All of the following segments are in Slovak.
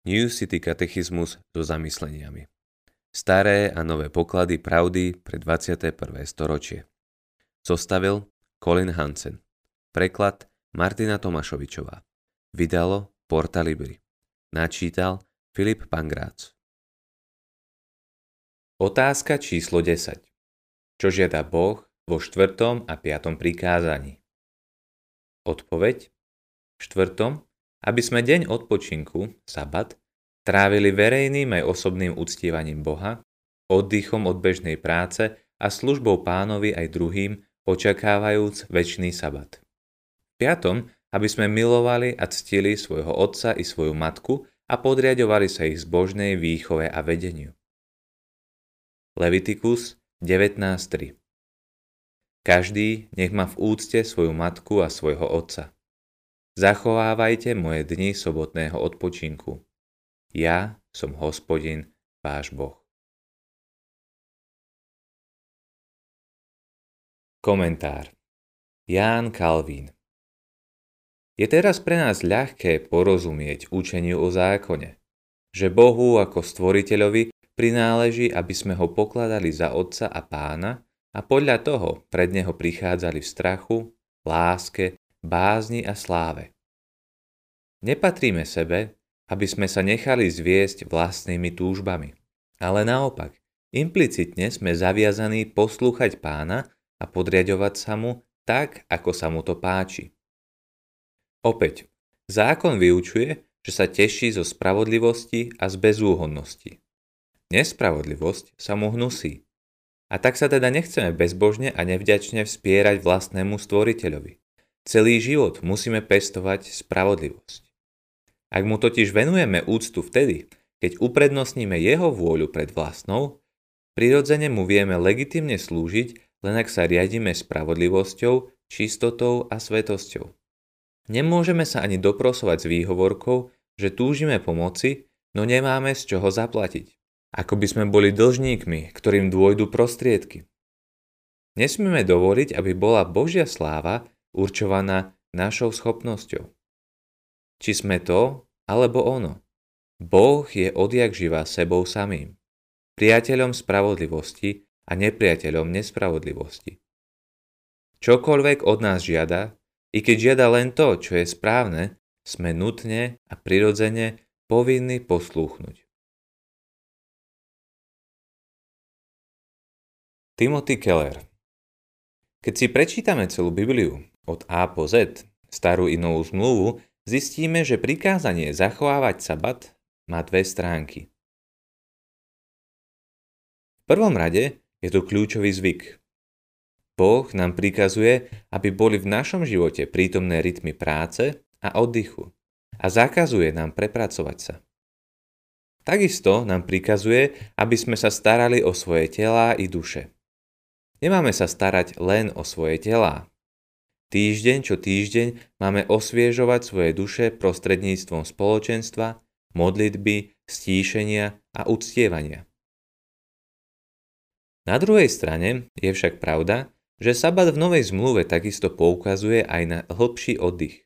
New City katechizmus so zamysleniami. Staré a nové poklady pravdy pre 21. storočie. Zostavil Colin Hansen. Preklad Martina Tomašovičová. Vydalo Porta Libri. Načítal Filip Pangrác. Otázka číslo 10. Čo žiada Boh vo štvrtom a piatom prikázaní? Odpoveď. V štvrtom aby sme deň odpočinku, sabat, trávili verejným aj osobným uctievaním Boha, oddychom od bežnej práce a službou pánovi aj druhým, očakávajúc väčší sabat. Piatom, aby sme milovali a ctili svojho otca i svoju matku a podriadovali sa ich zbožnej výchove a vedeniu. Levitikus 19.3 Každý nech má v úcte svoju matku a svojho otca. Zachovávajte moje dni sobotného odpočinku. Ja som hospodin, váš Boh. Komentár Ján Kalvín Je teraz pre nás ľahké porozumieť učeniu o zákone, že Bohu ako stvoriteľovi prináleží, aby sme ho pokladali za otca a pána a podľa toho pred neho prichádzali v strachu, láske bázni a sláve. Nepatríme sebe, aby sme sa nechali zviesť vlastnými túžbami, ale naopak, implicitne sme zaviazaní poslúchať pána a podriadovať sa mu tak, ako sa mu to páči. Opäť, zákon vyučuje, že sa teší zo spravodlivosti a z bezúhodnosti. Nespravodlivosť sa mu hnusí. A tak sa teda nechceme bezbožne a nevďačne vspierať vlastnému stvoriteľovi. Celý život musíme pestovať spravodlivosť. Ak mu totiž venujeme úctu vtedy, keď uprednostníme jeho vôľu pred vlastnou, prirodzene mu vieme legitimne slúžiť, len ak sa riadíme spravodlivosťou, čistotou a svetosťou. Nemôžeme sa ani doprosovať s výhovorkou, že túžime pomoci, no nemáme z čoho zaplatiť. Ako by sme boli dlžníkmi, ktorým dôjdu prostriedky. Nesmieme dovoliť, aby bola Božia sláva určovaná našou schopnosťou. Či sme to, alebo ono. Boh je odjak živa sebou samým, priateľom spravodlivosti a nepriateľom nespravodlivosti. Čokoľvek od nás žiada, i keď žiada len to, čo je správne, sme nutne a prirodzene povinní poslúchnuť. Timothy Keller Keď si prečítame celú Bibliu, od A po Z, starú i novú zmluvu, zistíme, že prikázanie zachovávať sabat má dve stránky. V prvom rade je to kľúčový zvyk. Boh nám prikazuje, aby boli v našom živote prítomné rytmy práce a oddychu a zakazuje nám prepracovať sa. Takisto nám prikazuje, aby sme sa starali o svoje telá i duše. Nemáme sa starať len o svoje telá, Týždeň čo týždeň máme osviežovať svoje duše prostredníctvom spoločenstva, modlitby, stíšenia a uctievania. Na druhej strane je však pravda, že sabat v Novej zmluve takisto poukazuje aj na hlbší oddych.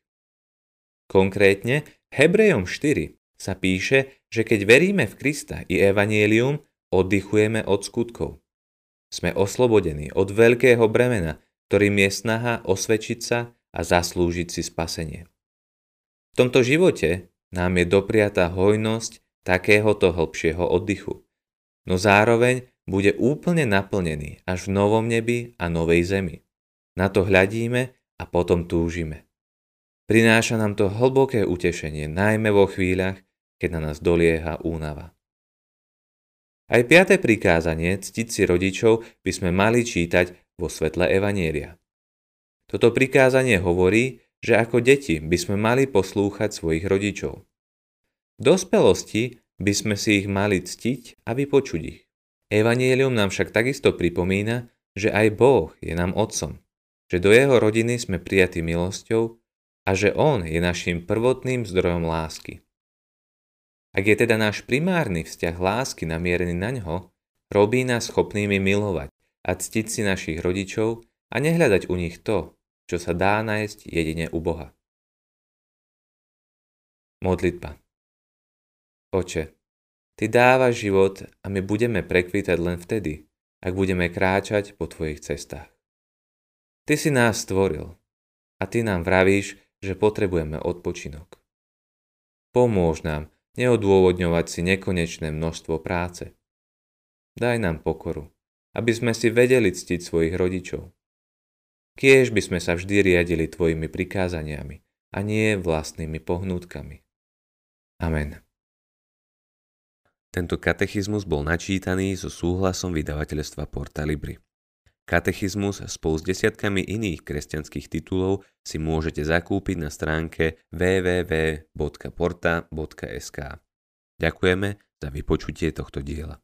Konkrétne Hebrejom 4 sa píše, že keď veríme v Krista i Evangelium, oddychujeme od skutkov. Sme oslobodení od veľkého bremena, ktorým je snaha osvedčiť sa a zaslúžiť si spasenie. V tomto živote nám je dopriatá hojnosť takéhoto hĺbšieho oddychu, no zároveň bude úplne naplnený až v novom nebi a novej zemi. Na to hľadíme a potom túžime. Prináša nám to hlboké utešenie, najmä vo chvíľach, keď na nás dolieha únava. Aj piaté prikázanie, ctiť si rodičov, by sme mali čítať vo svetle Evanielia. Toto prikázanie hovorí, že ako deti by sme mali poslúchať svojich rodičov. V dospelosti by sme si ich mali ctiť a vypočuť ich. Evanielium nám však takisto pripomína, že aj Boh je nám otcom, že do jeho rodiny sme prijatí milosťou a že On je našim prvotným zdrojom lásky. Ak je teda náš primárny vzťah lásky namierený na ňo, robí nás schopnými milovať a ctiť si našich rodičov a nehľadať u nich to, čo sa dá nájsť jedine u Boha. Modlitba Oče, Ty dávaš život a my budeme prekvítať len vtedy, ak budeme kráčať po Tvojich cestách. Ty si nás stvoril a Ty nám vravíš, že potrebujeme odpočinok. Pomôž nám neodôvodňovať si nekonečné množstvo práce. Daj nám pokoru, aby sme si vedeli ctiť svojich rodičov. Kiež by sme sa vždy riadili Tvojimi prikázaniami a nie vlastnými pohnutkami. Amen. Tento katechizmus bol načítaný so súhlasom vydavateľstva Porta Libri. Katechizmus spolu s desiatkami iných kresťanských titulov si môžete zakúpiť na stránke www.porta.sk. Ďakujeme za vypočutie tohto diela.